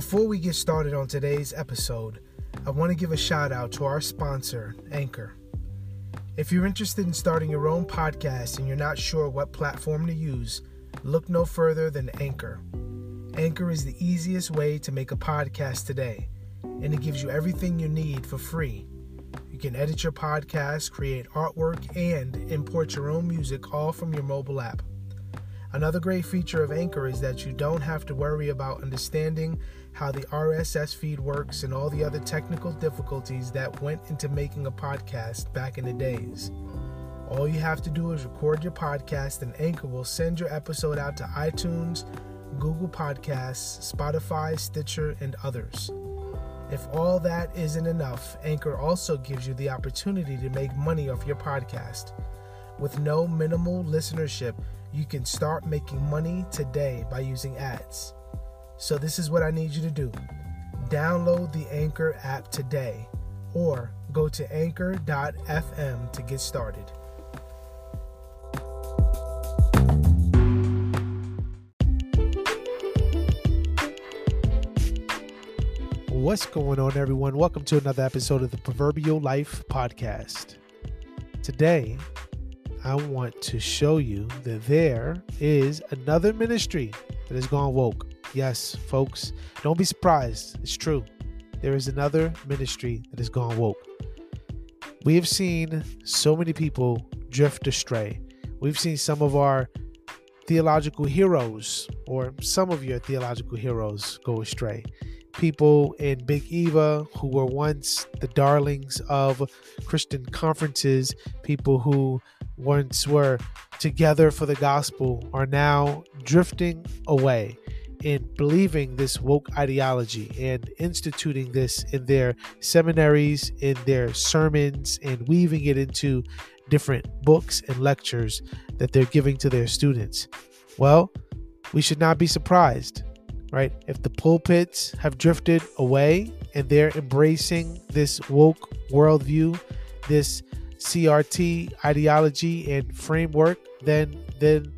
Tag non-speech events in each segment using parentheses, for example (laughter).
Before we get started on today's episode, I want to give a shout out to our sponsor, Anchor. If you're interested in starting your own podcast and you're not sure what platform to use, look no further than Anchor. Anchor is the easiest way to make a podcast today, and it gives you everything you need for free. You can edit your podcast, create artwork, and import your own music all from your mobile app. Another great feature of Anchor is that you don't have to worry about understanding how the RSS feed works and all the other technical difficulties that went into making a podcast back in the days. All you have to do is record your podcast, and Anchor will send your episode out to iTunes, Google Podcasts, Spotify, Stitcher, and others. If all that isn't enough, Anchor also gives you the opportunity to make money off your podcast. With no minimal listenership, you can start making money today by using ads. So, this is what I need you to do download the Anchor app today or go to anchor.fm to get started. What's going on, everyone? Welcome to another episode of the Proverbial Life Podcast. Today, I want to show you that there is another ministry that has gone woke. Yes, folks, don't be surprised. It's true. There is another ministry that has gone woke. We have seen so many people drift astray. We've seen some of our theological heroes, or some of your theological heroes, go astray. People in Big Eva who were once the darlings of Christian conferences, people who once were together for the gospel are now drifting away in believing this woke ideology and instituting this in their seminaries, in their sermons, and weaving it into different books and lectures that they're giving to their students. Well, we should not be surprised, right? If the pulpits have drifted away and they're embracing this woke worldview, this CRT ideology and framework, then then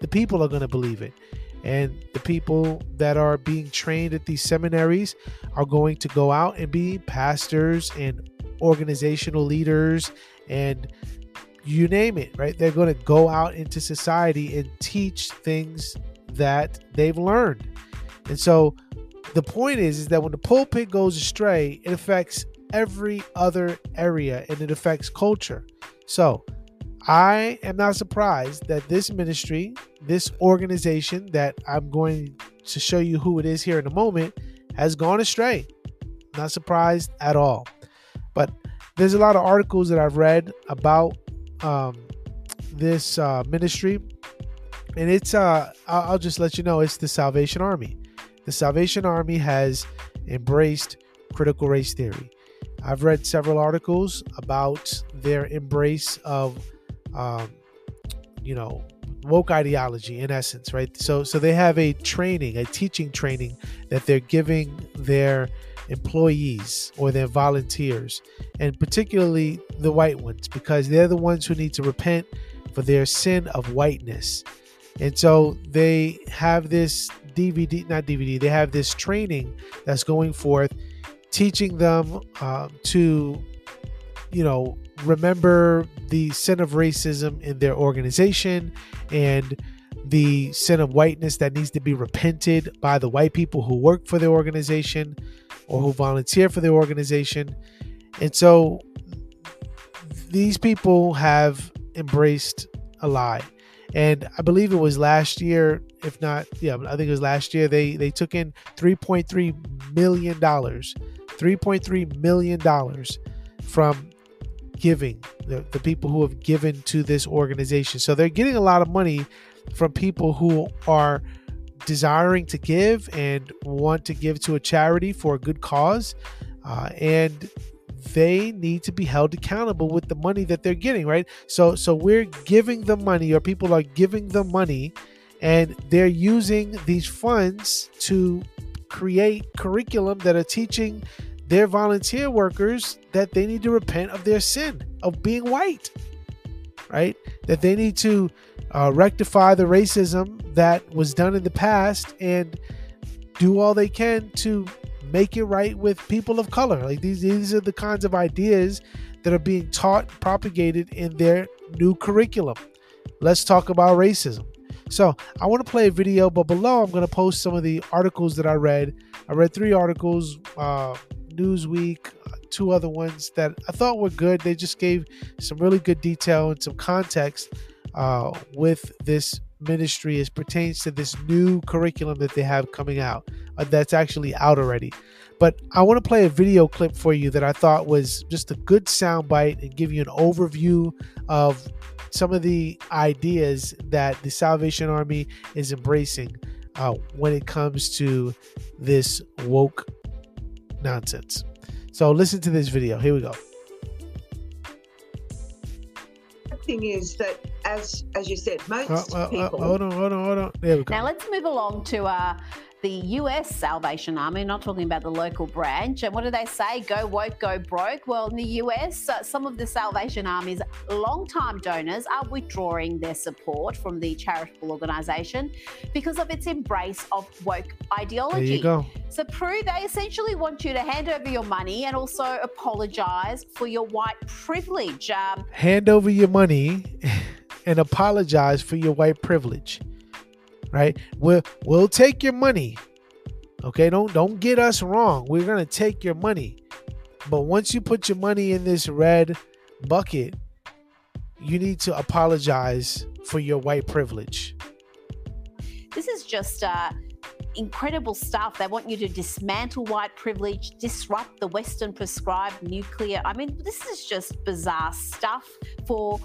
the people are going to believe it. And the people that are being trained at these seminaries are going to go out and be pastors and organizational leaders and you name it, right? They're going to go out into society and teach things that they've learned. And so the point is, is that when the pulpit goes astray, it affects every other area and it affects culture. So I am not surprised that this ministry, this organization that I'm going to show you who it is here in a moment, has gone astray. Not surprised at all. But there's a lot of articles that I've read about um, this uh, ministry, and it's uh, I'll just let you know it's the Salvation Army. The Salvation Army has embraced critical race theory. I've read several articles about their embrace of, um, you know, woke ideology in essence, right? So, so they have a training, a teaching training that they're giving their employees or their volunteers, and particularly the white ones, because they're the ones who need to repent for their sin of whiteness. And so they have this DVD, not DVD, they have this training that's going forth teaching them uh, to, you know, remember the sin of racism in their organization and the sin of whiteness that needs to be repented by the white people who work for their organization or who volunteer for their organization. And so these people have embraced a lie. And I believe it was last year, if not, yeah, I think it was last year, they they took in 3.3 million dollars $3.3 million from giving, the, the people who have given to this organization. So they're getting a lot of money from people who are desiring to give and want to give to a charity for a good cause. Uh, and they need to be held accountable with the money that they're getting, right? So so we're giving the money or people are giving the money and they're using these funds to create curriculum that are teaching their volunteer workers that they need to repent of their sin of being white, right? That they need to uh, rectify the racism that was done in the past and do all they can to make it right with people of color. Like these, these are the kinds of ideas that are being taught, propagated in their new curriculum. Let's talk about racism. So I want to play a video, but below I'm going to post some of the articles that I read. I read three articles, uh, Newsweek, two other ones that I thought were good. They just gave some really good detail and some context uh, with this ministry as pertains to this new curriculum that they have coming out uh, that's actually out already. But I want to play a video clip for you that I thought was just a good soundbite and give you an overview of some of the ideas that the Salvation Army is embracing uh, when it comes to this woke nonsense. So listen to this video. Here we go. The thing is that, as as you said, most uh, uh, people. hold on, hold on, hold on. There we go. Now let's move along to uh, the US Salvation Army, not talking about the local branch. And what do they say? Go woke, go broke. Well, in the US, uh, some of the Salvation Army's long-time donors are withdrawing their support from the charitable organisation because of its embrace of woke ideology. There you go. So, Prue, they essentially want you to hand over your money and also apologise for your white privilege. Um, hand over your money (laughs) and apologise for your white privilege right? We'll we'll take your money. Okay, don't don't get us wrong. We're gonna take your money. But once you put your money in this red bucket, you need to apologize for your white privilege. This is just uh, incredible stuff. They want you to dismantle white privilege, disrupt the Western prescribed nuclear. I mean, this is just bizarre stuff for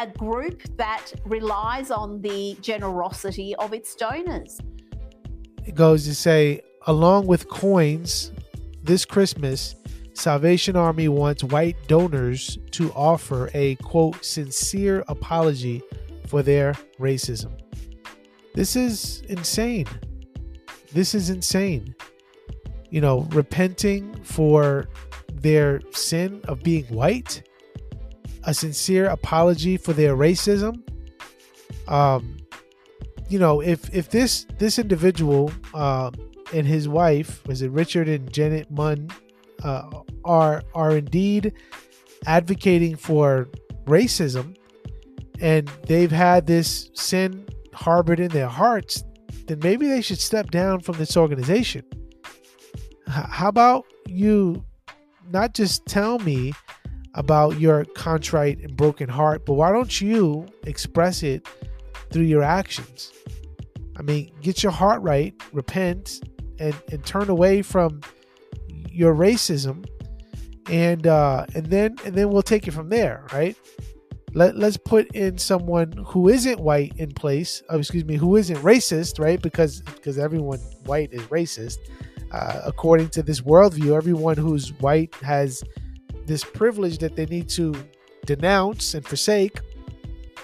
a group that relies on the generosity of its donors. It goes to say, along with coins, this Christmas, Salvation Army wants white donors to offer a quote sincere apology for their racism. This is insane. This is insane. You know, repenting for their sin of being white, a sincere apology for their racism. Um, you know, if if this this individual uh, and his wife, was it Richard and Janet Munn, uh, are are indeed advocating for racism, and they've had this sin harbored in their hearts, then maybe they should step down from this organization. How about you not just tell me about your contrite and broken heart, but why don't you express it through your actions? I mean, get your heart right, repent, and, and turn away from your racism, and uh, and then and then we'll take it from there, right? Let, let's put in someone who isn't white in place oh, excuse me who isn't racist right? Because because everyone white is racist. Uh, according to this worldview everyone who's white has this privilege that they need to denounce and forsake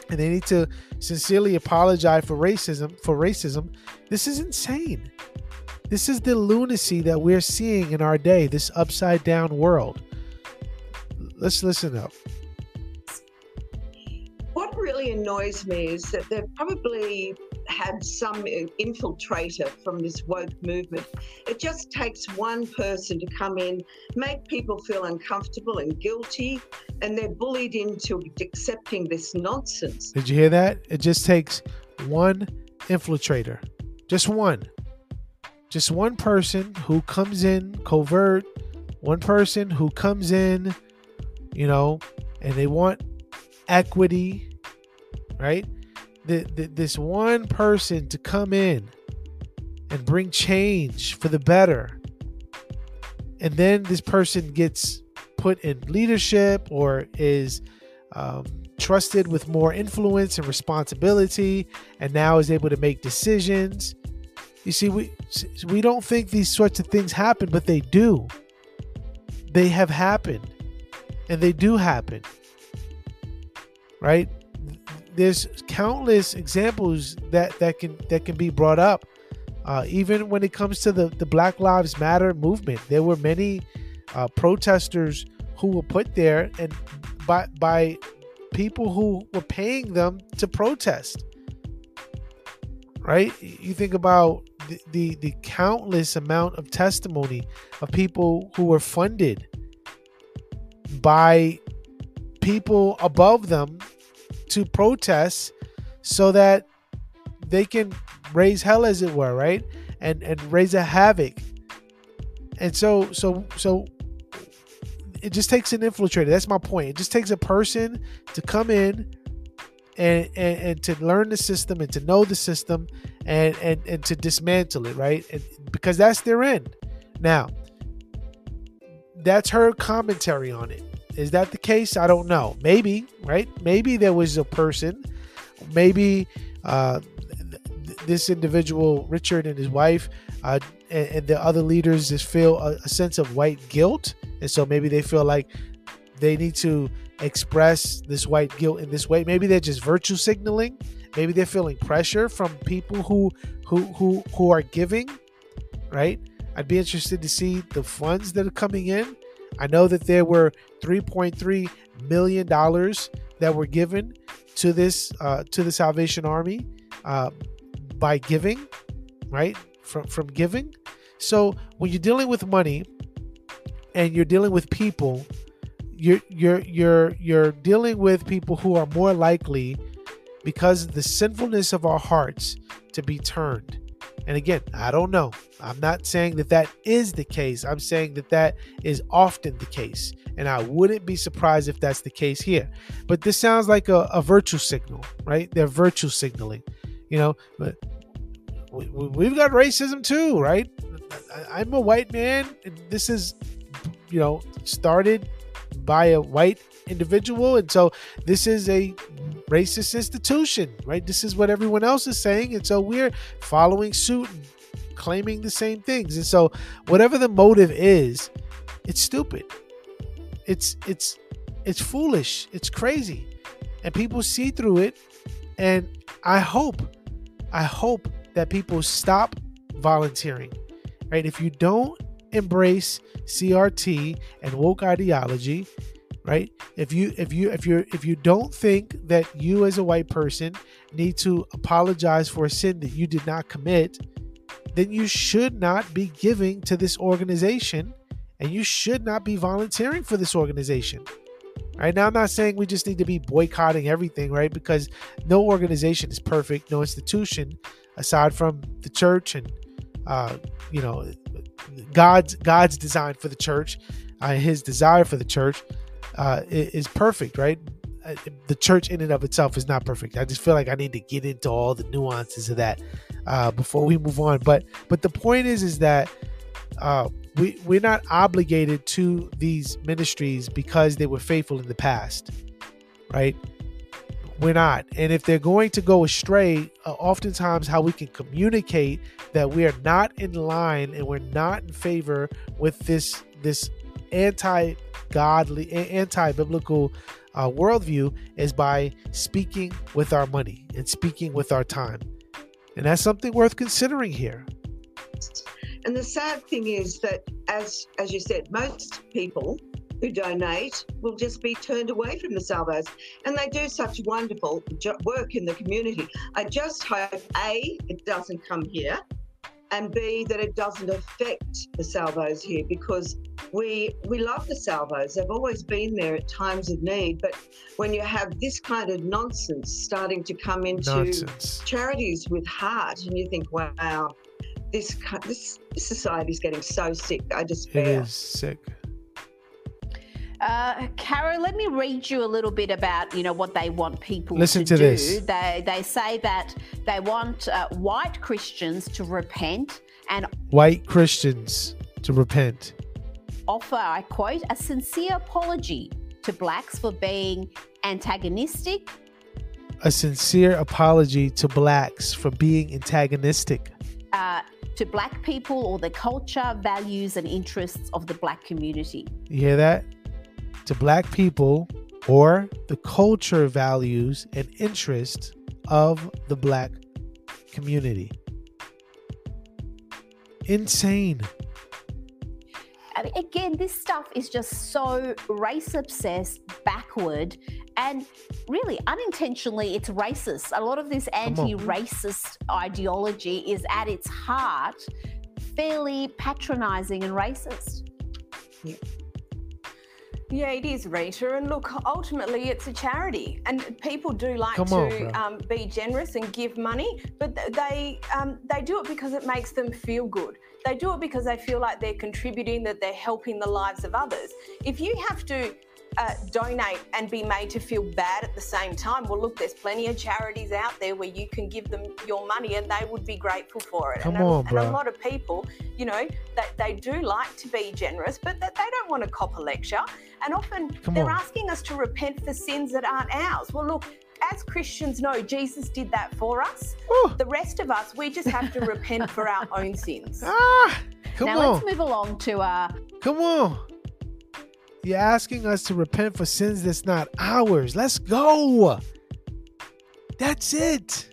and they need to sincerely apologize for racism for racism. This is insane. This is the lunacy that we're seeing in our day this upside down world. Let's listen up really annoys me is that they've probably had some infiltrator from this woke movement. It just takes one person to come in, make people feel uncomfortable and guilty, and they're bullied into accepting this nonsense. Did you hear that? It just takes one infiltrator, just one. Just one person who comes in covert, one person who comes in, you know, and they want equity right? The, the, this one person to come in and bring change for the better. And then this person gets put in leadership or is um, trusted with more influence and responsibility and now is able to make decisions. You see, we we don't think these sorts of things happen, but they do. They have happened, and they do happen. Right? There's countless examples that that can that can be brought up. Uh, even when it comes to the the Black Lives Matter movement, there were many uh, protesters who were put there and by by people who were paying them to protest. Right? You think about the, the the countless amount of testimony of people who were funded by people above them to protest so that they can raise hell as it were right? And and raise a havoc. And so so so it just takes an infiltrator. That's my point. It just takes a person to come in and, and, and to learn the system and to know the system and and, and to dismantle it right? And because that's their end. Now that's her commentary on it is that the case i don't know maybe right maybe there was a person maybe uh, th- this individual richard and his wife uh, and, and, the other leaders just feel a, a sense of white guilt and so maybe they feel like they need to express this white guilt in this way. Maybe they're just virtue signaling. Maybe they're feeling pressure from people who who who who are giving, right? I'd be interested to see the funds that are coming in. I know that there were 3.3 million dollars that were given to this uh, to the Salvation Army uh, by giving, right? From from giving. So when you're dealing with money and you're dealing with people you're you're you're you're dealing with people who are more likely because of the sinfulness of our hearts to be turned and again i don't know. I'm not saying that that is the case. I'm saying that that is often the case. And i wouldn't be surprised if that's the case here. But this sounds like a, a virtue signal right? They're virtue signaling you know? But we, have got racism too right? I'm a white man and this is you know started by a white individual. And so this is a racist institution, right? This is what everyone else is saying. And so we're following suit and claiming the same things. And so whatever the motive is, it's stupid. It's it's it's foolish. It's crazy. And people see through it. And I hope, I hope that people stop volunteering. Right? If you don't embrace CRT and woke ideology, right? If you if you if you if you don't think that you as a white person need to apologize for a sin that you did not commit, then you should not be giving to this organization and you should not be volunteering for this organization. Right now, I'm not saying we just need to be boycotting everything, right? Because no organization is perfect, no institution, aside from the church and uh, you know God's God's design for the church, uh, His desire for the church, uh, is perfect, right? Uh, the church in and of itself is not perfect. I just feel like I need to get into all the nuances of that uh, before we move on. But but the point is is that uh, we we're not obligated to these ministries because they were faithful in the past, right? We're not. And if they're going to go astray, uh, oftentimes how we can communicate that we are not in line and we're not in favor with this this anti-godly, anti-biblical uh, worldview is by speaking with our money and speaking with our time, and that's something worth considering here. And the sad thing is that, as as you said, most people who donate will just be turned away from the salvos. And they do such wonderful work in the community. I just hope A, it doesn't come here, and B, that it doesn't affect the salvos here because we we love the salvos. They've always been there at times of need. But when you have this kind of nonsense starting to come into nonsense. charities with heart, and you think, wow, this this, this society is getting so sick. I just It is sick. Uh, let me read you a little bit about you know what they want people Listen to, to do. This. They they say that they want uh, white Christians to repent and white Christians to repent. Offer, I quote, a sincere apology to blacks for being antagonistic. A sincere apology to blacks for being antagonistic. Uh, to black people or the culture, values, and interests of the black community. You hear that? To black people or the culture values and interests of the black community. Insane. I mean, again, this stuff is just so race obsessed, backward, and really unintentionally it's racist. A lot of this anti-racist ideology is at its heart fairly patronizing and racist. Yeah. Yeah, it is, Rita. And look, ultimately, it's a charity, and people do like Come to on, um, be generous and give money, but they um, they do it because it makes them feel good. They do it because they feel like they're contributing, that they're helping the lives of others. If you have to uh, donate and be made to feel bad at the same time. Well, look, there's plenty of charities out there where you can give them your money and they would be grateful for it. Come and, a, on, and a lot of people, you know, they, they do like to be generous, but that they don't want to cop a lecture. And often Come they're on. asking us to repent for sins that aren't ours. Well, look, as Christians know, Jesus did that for us. Whew. The rest of us, we just have to (laughs) repent for our own sins. Ah, come now on. let's move along to uh, Come on. You're asking us to repent for sins that's not ours. Let's go. That's it.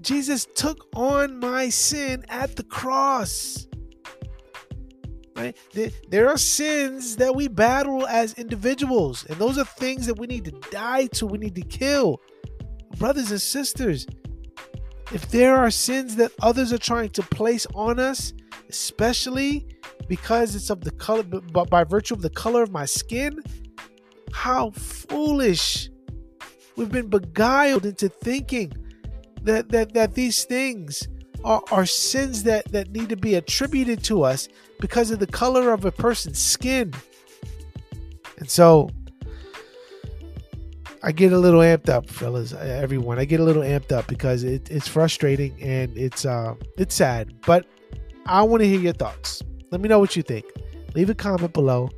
Jesus took on my sin at the cross. Right? There, are sins that we battle as individuals, and those are things that we need to die to, we need to kill. Brothers and sisters, if there are sins that others are trying to place on us, especially because it's of the color but by virtue of the color of my skin how foolish we've been beguiled into thinking that that, that these things are, are sins that that need to be attributed to us because of the color of a person's skin and so I get a little amped up, fellas. Everyone, I get a little amped up because it, it's frustrating and it's uh it's sad. But I want to hear your thoughts. Let me know what you think. Leave a comment below.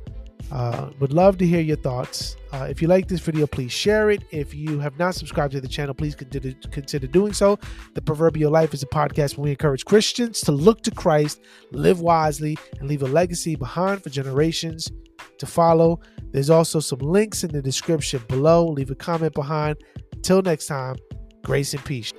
Uh, would love to hear your thoughts. Uh, if you like this video, please share it. If you have not subscribed to the channel, please consider, consider doing so. The Proverbial Life is a podcast where we encourage Christians to look to Christ, live wisely, and leave a legacy behind for generations to follow. There's also some links in the description below. Leave a comment behind. Till next time, grace and peace.